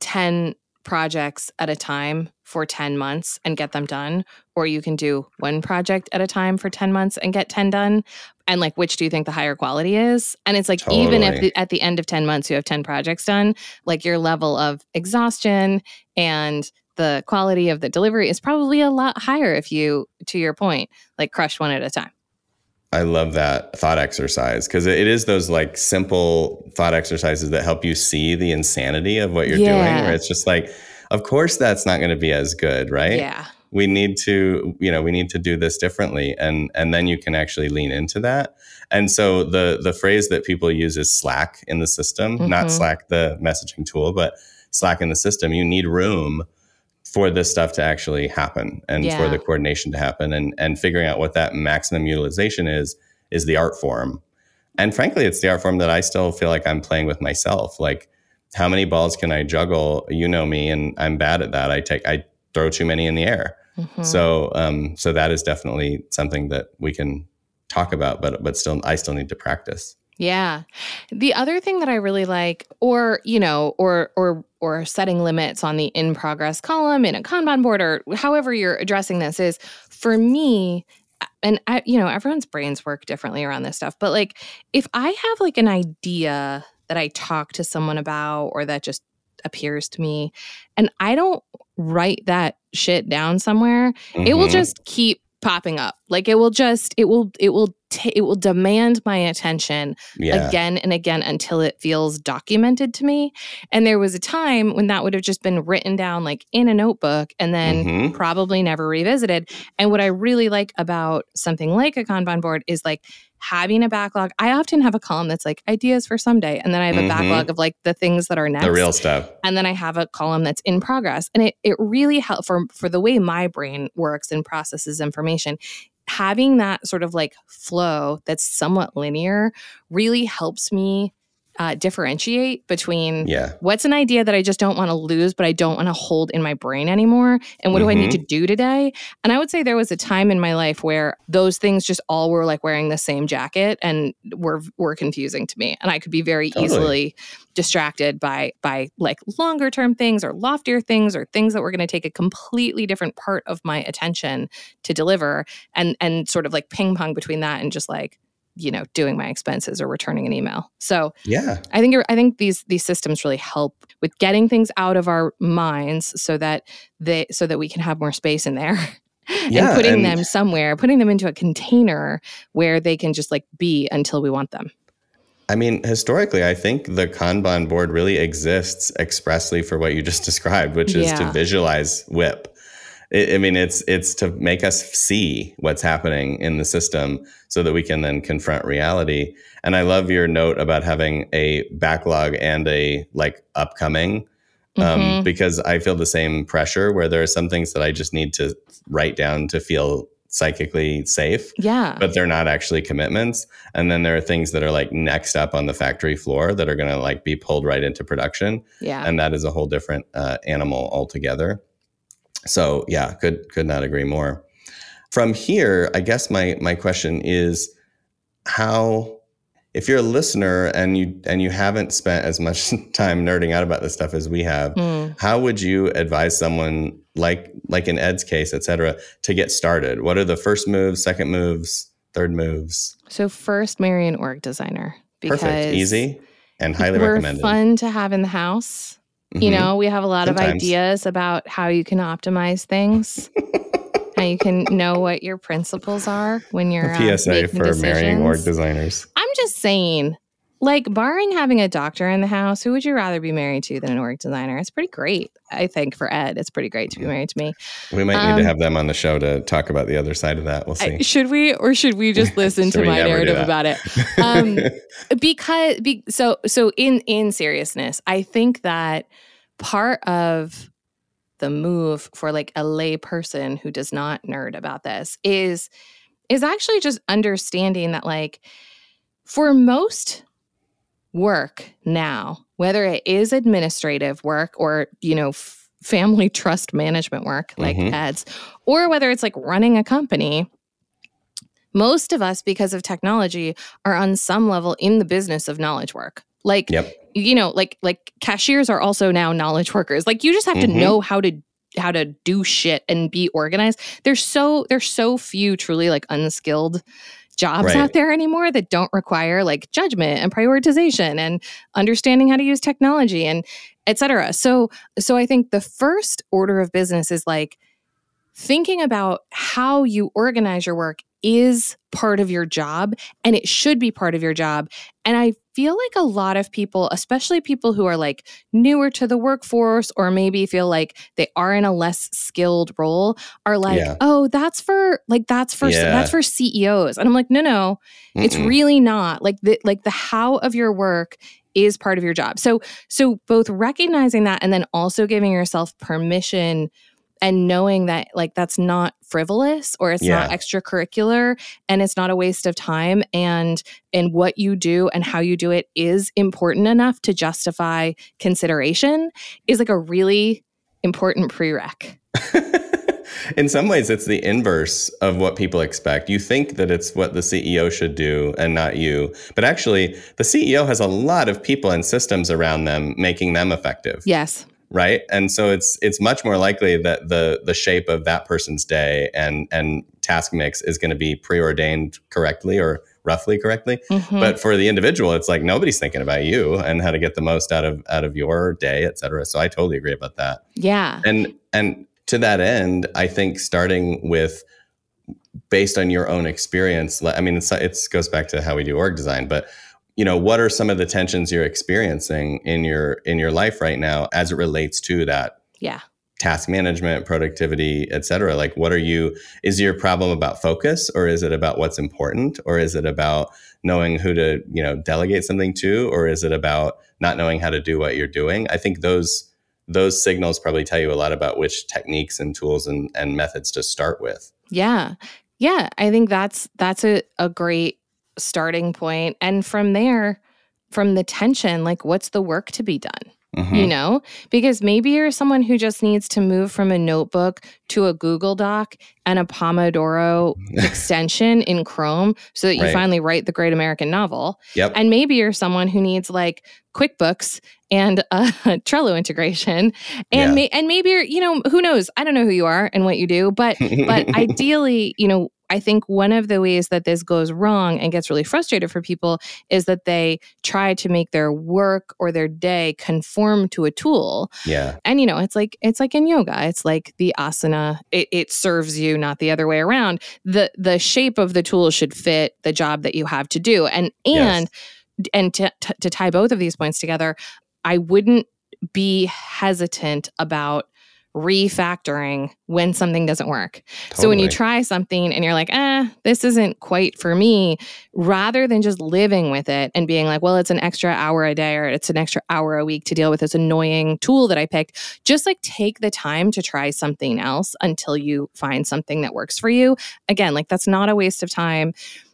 10 projects at a time for 10 months and get them done or you can do one project at a time for 10 months and get 10 done and like which do you think the higher quality is and it's like totally. even if the, at the end of 10 months you have 10 projects done like your level of exhaustion and the quality of the delivery is probably a lot higher if you to your point like crush one at a time I love that thought exercise because it is those like simple thought exercises that help you see the insanity of what you're yeah. doing. Where it's just like, of course, that's not going to be as good, right? Yeah. We need to, you know, we need to do this differently, and and then you can actually lean into that. And so the the phrase that people use is Slack in the system, mm-hmm. not Slack the messaging tool, but Slack in the system. You need room for this stuff to actually happen and yeah. for the coordination to happen and and figuring out what that maximum utilization is is the art form. And frankly it's the art form that i still feel like i'm playing with myself. Like how many balls can i juggle? You know me and i'm bad at that. I take i throw too many in the air. Mm-hmm. so um so that is definitely something that we can talk about but but still i still need to practice yeah. The other thing that I really like or, you know, or or or setting limits on the in progress column in a Kanban board or however you're addressing this is for me and I, you know, everyone's brains work differently around this stuff, but like if I have like an idea that I talk to someone about or that just appears to me and I don't write that shit down somewhere, mm-hmm. it will mm-hmm. just keep popping up. Like it will just it will it will t- it will demand my attention yeah. again and again until it feels documented to me. And there was a time when that would have just been written down like in a notebook and then mm-hmm. probably never revisited. And what I really like about something like a Kanban board is like having a backlog. I often have a column that's like ideas for someday. And then I have a mm-hmm. backlog of like the things that are next. The real stuff. And then I have a column that's in progress. And it, it really helps for, for the way my brain works and processes information having that sort of like flow that's somewhat linear really helps me uh, differentiate between yeah. what's an idea that I just don't want to lose, but I don't want to hold in my brain anymore, and what mm-hmm. do I need mm-hmm. to do today? And I would say there was a time in my life where those things just all were like wearing the same jacket and were were confusing to me, and I could be very totally. easily distracted by by like longer term things or loftier things or things that were going to take a completely different part of my attention to deliver, and and sort of like ping pong between that and just like you know doing my expenses or returning an email so yeah i think i think these these systems really help with getting things out of our minds so that they so that we can have more space in there yeah, and putting and them somewhere putting them into a container where they can just like be until we want them I mean, historically, I think the Kanban board really exists expressly for what you just described, which is yeah. to visualize WIP. I mean, it's it's to make us see what's happening in the system so that we can then confront reality. And I love your note about having a backlog and a like upcoming, um, mm-hmm. because I feel the same pressure where there are some things that I just need to write down to feel psychically safe. Yeah. But they're not actually commitments. And then there are things that are like next up on the factory floor that are going to like be pulled right into production. Yeah. And that is a whole different uh, animal altogether. So yeah, could could not agree more. From here, I guess my my question is how if you're a listener and you and you haven't spent as much time nerding out about this stuff as we have, mm. how would you advise someone like like in Ed's case, et cetera, to get started? What are the first moves, second moves, third moves? So first, marry an org designer. Because Perfect, easy, and highly we're recommended. Fun to have in the house. Mm-hmm. You know, we have a lot Sometimes. of ideas about how you can optimize things. how you can know what your principles are when you're a PSA uh, for decisions. marrying org designers. I'm just saying, like, barring having a doctor in the house, who would you rather be married to than an org designer? It's pretty great, I think, for Ed. It's pretty great to be married to me. We might um, need to um, have them on the show to talk about the other side of that. We'll see. I, should we, or should we just listen to my narrative about it? Um, because, be, so, so in in seriousness, I think that part of the move for like a lay person who does not nerd about this is is actually just understanding that like for most work now whether it is administrative work or you know f- family trust management work like mm-hmm. Ed's or whether it's like running a company most of us because of technology are on some level in the business of knowledge work like yep you know like like cashiers are also now knowledge workers like you just have mm-hmm. to know how to how to do shit and be organized there's so there's so few truly like unskilled jobs right. out there anymore that don't require like judgment and prioritization and understanding how to use technology and etc so so i think the first order of business is like thinking about how you organize your work is part of your job and it should be part of your job. And I feel like a lot of people, especially people who are like newer to the workforce or maybe feel like they are in a less skilled role, are like, yeah. "Oh, that's for like that's for yeah. that's for CEOs." And I'm like, "No, no. Mm-mm. It's really not. Like the like the how of your work is part of your job." So so both recognizing that and then also giving yourself permission and knowing that like that's not frivolous or it's yeah. not extracurricular and it's not a waste of time and and what you do and how you do it is important enough to justify consideration is like a really important prereq. In some ways it's the inverse of what people expect. You think that it's what the ceo should do and not you but actually the ceo has a lot of people and systems around them making them effective. Yes right? And so it's it's much more likely that the the shape of that person's day and and task mix is going to be preordained correctly or roughly correctly. Mm-hmm. but for the individual it's like nobody's thinking about you and how to get the most out of out of your day et cetera. So i totally agree about that. Yeah. And and to that end i think starting with based on your own experience i mean it's it goes back to how we do org design but you know what are some of the tensions you're experiencing in your in your life right now as it relates to that yeah. task management productivity et cetera? Like what are you is your problem about focus or is it about what's important or is it about knowing who to you know delegate something to or is it about not knowing how to do what you're doing? I think those those signals probably tell you a lot about which techniques and tools and, and methods to start with. Yeah. Yeah i think that's that's a, a great starting point and from there from the tension like what's the work to be done mm-hmm. you know because maybe you're someone who just needs to move from a notebook to a google doc and a pomodoro extension in chrome so that you right. finally write the great american novel yep. and maybe you're someone who needs like quickbooks and a trello integration and yeah. and maybe you're you know who knows i don't know who you are and what you do but but ideally you know I think one of the ways that this goes wrong and gets really frustrated for people is that they try to make their work or their day conform to a tool. Yeah. And you know, it's like it's like in yoga. It's like the asana. It, it serves you, not the other way around. The the shape of the tool should fit the job that you have to do. And and yes. and to, to, to tie both of these points together, I wouldn't be hesitant about refactoring when something doesn't work. Totally. So when you try something and you're like, eh, this isn't quite for me, rather than just living with it and being like, well, it's an extra hour a day or it's an extra hour a week to deal with this annoying tool that I picked, just like take the time to try something else until you find something that works for you. Again, like that's not a waste of time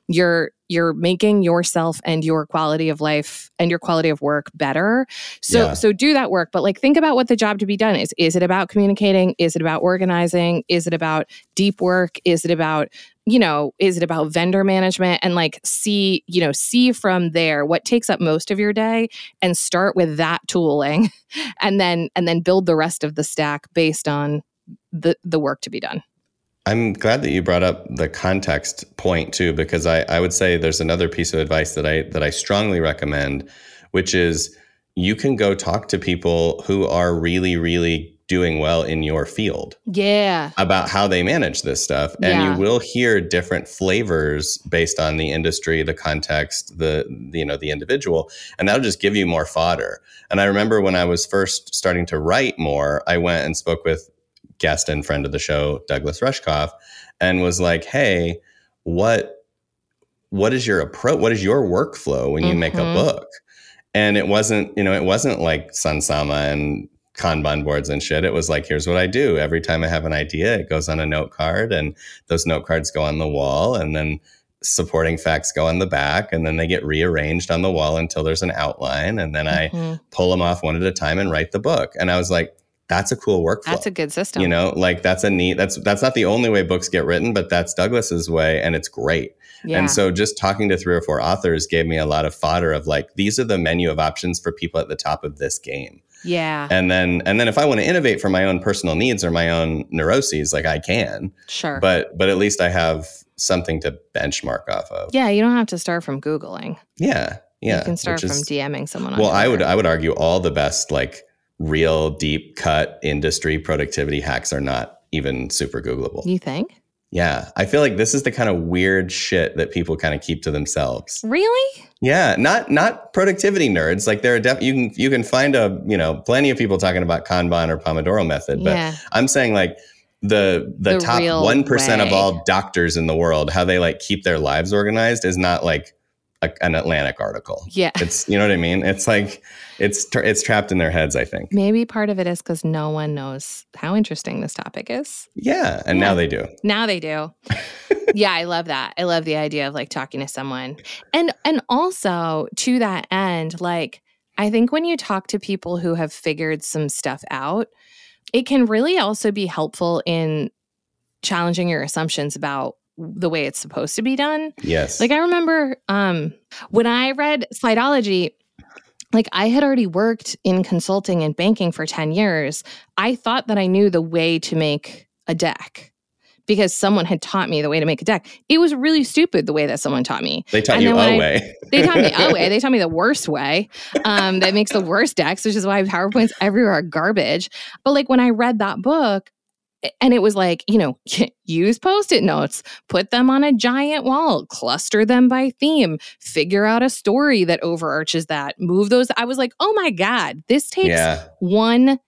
you're you're making yourself and your quality of life and your quality of work better. So yeah. so do that work but like think about what the job to be done is. Is it about communicating? Is it about organizing? Is it about deep work? Is it about you know, is it about vendor management? And like see, you know, see from there what takes up most of your day and start with that tooling and then and then build the rest of the stack based on the the work to be done. I'm glad that you brought up the context point too, because I, I would say there's another piece of advice that I that I strongly recommend, which is you can go talk to people who are really, really doing well in your field. Yeah. About how they manage this stuff. And Yeah. you will hear different flavors based on the industry, the context, the you know, the individual. And that'll just give you more fodder. And I remember when I was first starting to write more, I went and spoke with guest and friend of the show, Douglas Rushkoff, and was like, hey, what what is your approach? What is your workflow when you make a Mhm. book? And it wasn't, you know, it wasn't like Sunsama and Kanban boards and shit. It was like, here's what I do. Every time I have an idea, it goes on a note card, and those note cards go on the wall, and then supporting facts go on the back, and then they get rearranged on the wall until there's an outline, and then I Mhm. pull them off one at a time and write the book. And I was like, that's a cool workflow. That's a good system. you know, like that's a neat. That's that's not the only way books get written, but that's Douglas's way, and it's great. yeah. And so just talking to three or four authors gave me a lot of fodder of like, these are the menu of options for people at the top of this game. yeah. And then and then if I want to innovate for my own personal needs or my own neuroses, like I can. Sure. But but at least I have something to benchmark off of. yeah, you don't have to start from Googling. Yeah. Yeah. you can start which from is- DMing someone on Well, I would I would argue all the best like real deep cut industry productivity hacks are not even super Googleable. You think? Yeah. I feel like this is the kind of weird shit that people kind of keep to themselves. Really? Yeah, not not productivity nerds. Like there are def- you can you can find a you know plenty of people talking about Kanban or Pomodoro method, but yeah. I'm saying like the the, The top one percent of all doctors in the world, how they like keep their lives organized is not like a, an Atlantic article. Yeah. It's you know what I mean. It's like it's it's trapped in their heads. I think. Maybe part of it is because no one knows how interesting this topic is. Yeah, and Yeah. now they do. Now they do. yeah, I love that. I love the idea of like talking to someone. And and also to that end, like I think when you talk to people who have figured some stuff out, it can really also be helpful in challenging your assumptions about the way it's supposed to be done. Yes. Like I remember um when I read Slidology, like I had already worked in consulting and banking for 10 years. I thought that I knew the way to make a deck because someone had taught me the way to make a deck. It was really stupid the way that someone taught me. they taught and you a I- way. They taught me a way. They taught me the worst way um, that makes the worst decks, which is why PowerPoints everywhere are garbage. But like when I read that book, and it was like, you know, use post it notes, put them on a giant wall, cluster them by theme, figure out a story that overarches that, move those. I was like, oh my God, this takes yeah. one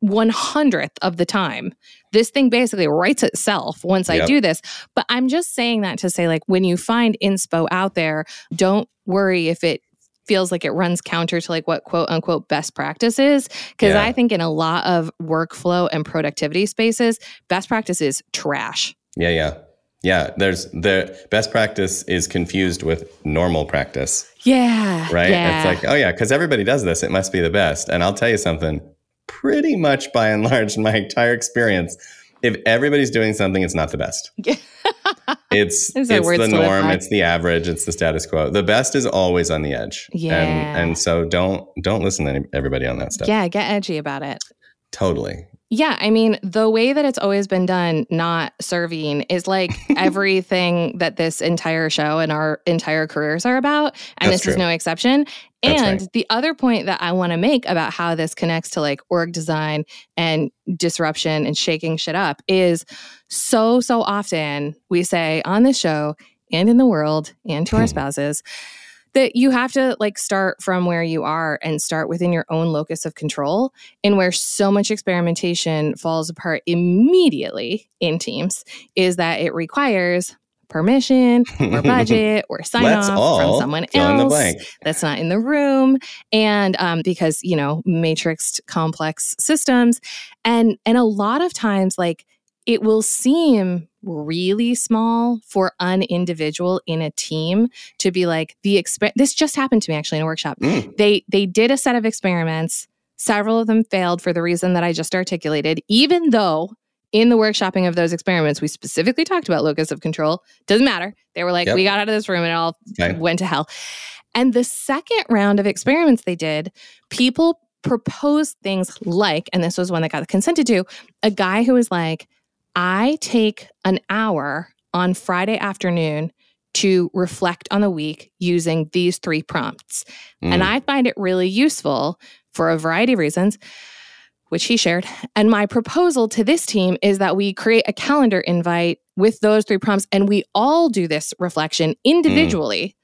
one hundredth of the time. This thing basically writes itself once I do this. But I'm just saying that to say, like, when you find inspo out there, don't worry if it feels like it runs counter to like what quote unquote best practice is. Because Yeah. I think in a lot of workflow and productivity spaces, best practice is trash. Yeah, yeah. Yeah, there's the best practice is confused with normal practice. Yeah. right? Yeah. It's like, oh yeah, because everybody does this. It must be the best. And I'll tell you something. Pretty much by and large, in my entire experience, if everybody's doing something, it's not the best. It's it's the norm. It's the average. It's the status quo. The best is always on the edge. Yeah. And and so don't don't listen to everybody on that stuff. yeah. Get edgy about it. Totally. Yeah, I mean, the way that it's always been done, not serving, is like everything that this entire show and our entire careers are about. And That's this is no exception. That's and right. the other point that I want to make about how this connects to like org design and disruption and shaking shit up is so, so often we say on this show and in the world and to our hmm. spouses that you have to like start from where you are and start within your own locus of control and where so much experimentation falls apart immediately in teams is that it requires permission or budget or sign Let's off from someone fill in the else that's not in the room and um, because you know matrixed complex systems. And and a lot of times like it will seem really small for an individual in a team to be like the exper- this just happened to me actually in a workshop Mm, they they did a set of experiments several of them failed for the reason that i just articulated even though in the workshopping of those experiments, we specifically talked about locus of control. Doesn't matter. They were like, Yep. we got out of this room and it all Okay. went to hell. And the second round of experiments they did, people proposed things like, and this was one that got consented to, a guy who was like, I take an hour on Friday afternoon to reflect on the week using these three prompts. And Mm. I find it really useful for a variety of reasons, which he shared. And my proposal to this team is that we create a calendar invite with those three prompts and we all do this reflection individually.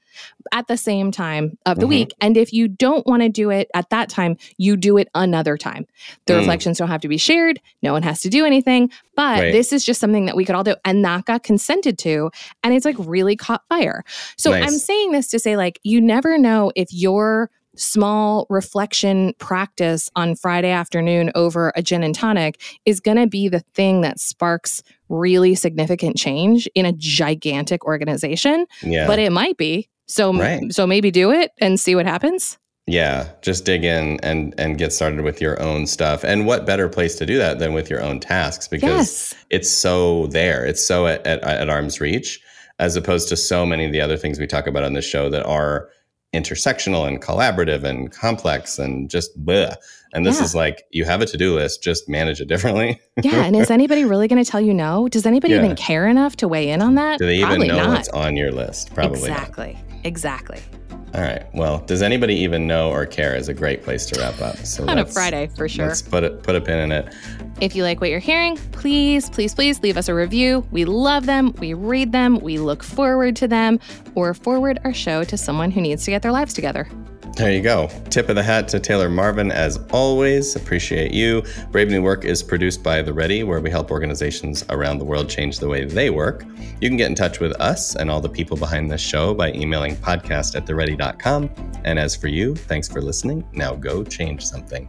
At the same time of the Mhm. week. And if you don't want to do it at that time, you do it another time. The Mm. reflections don't have to be shared. No one has to do anything. But Right. this is just something that we could all do. And that got consented to. And it's like really caught fire. So Nice. I'm saying this to say, like, you never know if your small reflection practice on Friday afternoon over a gin and tonic is going to be the thing that sparks really significant change in a gigantic organization. yeah. But it might be. So, Right. so maybe do it and see what happens. Yeah, just dig in and and get started with your own stuff. And what better place to do that than with your own tasks because Yes. it's so there. It's so at, at, at arm's reach as opposed to so many of the other things we talk about on this show that are intersectional and collaborative and complex and just bleh. And this Yeah. is like you have a to-do list, just manage it differently. Yeah. And is anybody really going to tell you no? Does anybody Yeah. even care enough to weigh in on that? Do they even Probably know not. what's on your list? Probably not. exactly. Exactly. All right. Well, does anybody even know or care is a great place to wrap up. So On a Friday, for sure. Let's put it put a pin in it. If you like what you're hearing, please, please, please leave us a review. We love them. We read them. We look forward to them or forward our show to someone who needs to get their lives together. There you go. Tip of the hat to Taylor Marvin as always. Appreciate you. Brave New Work is produced by The Ready, where we help organizations around the world change the way they work. You can get in touch with us and all the people behind this show by emailing podcast at theready.com. And as for you, thanks for listening. Now go change something.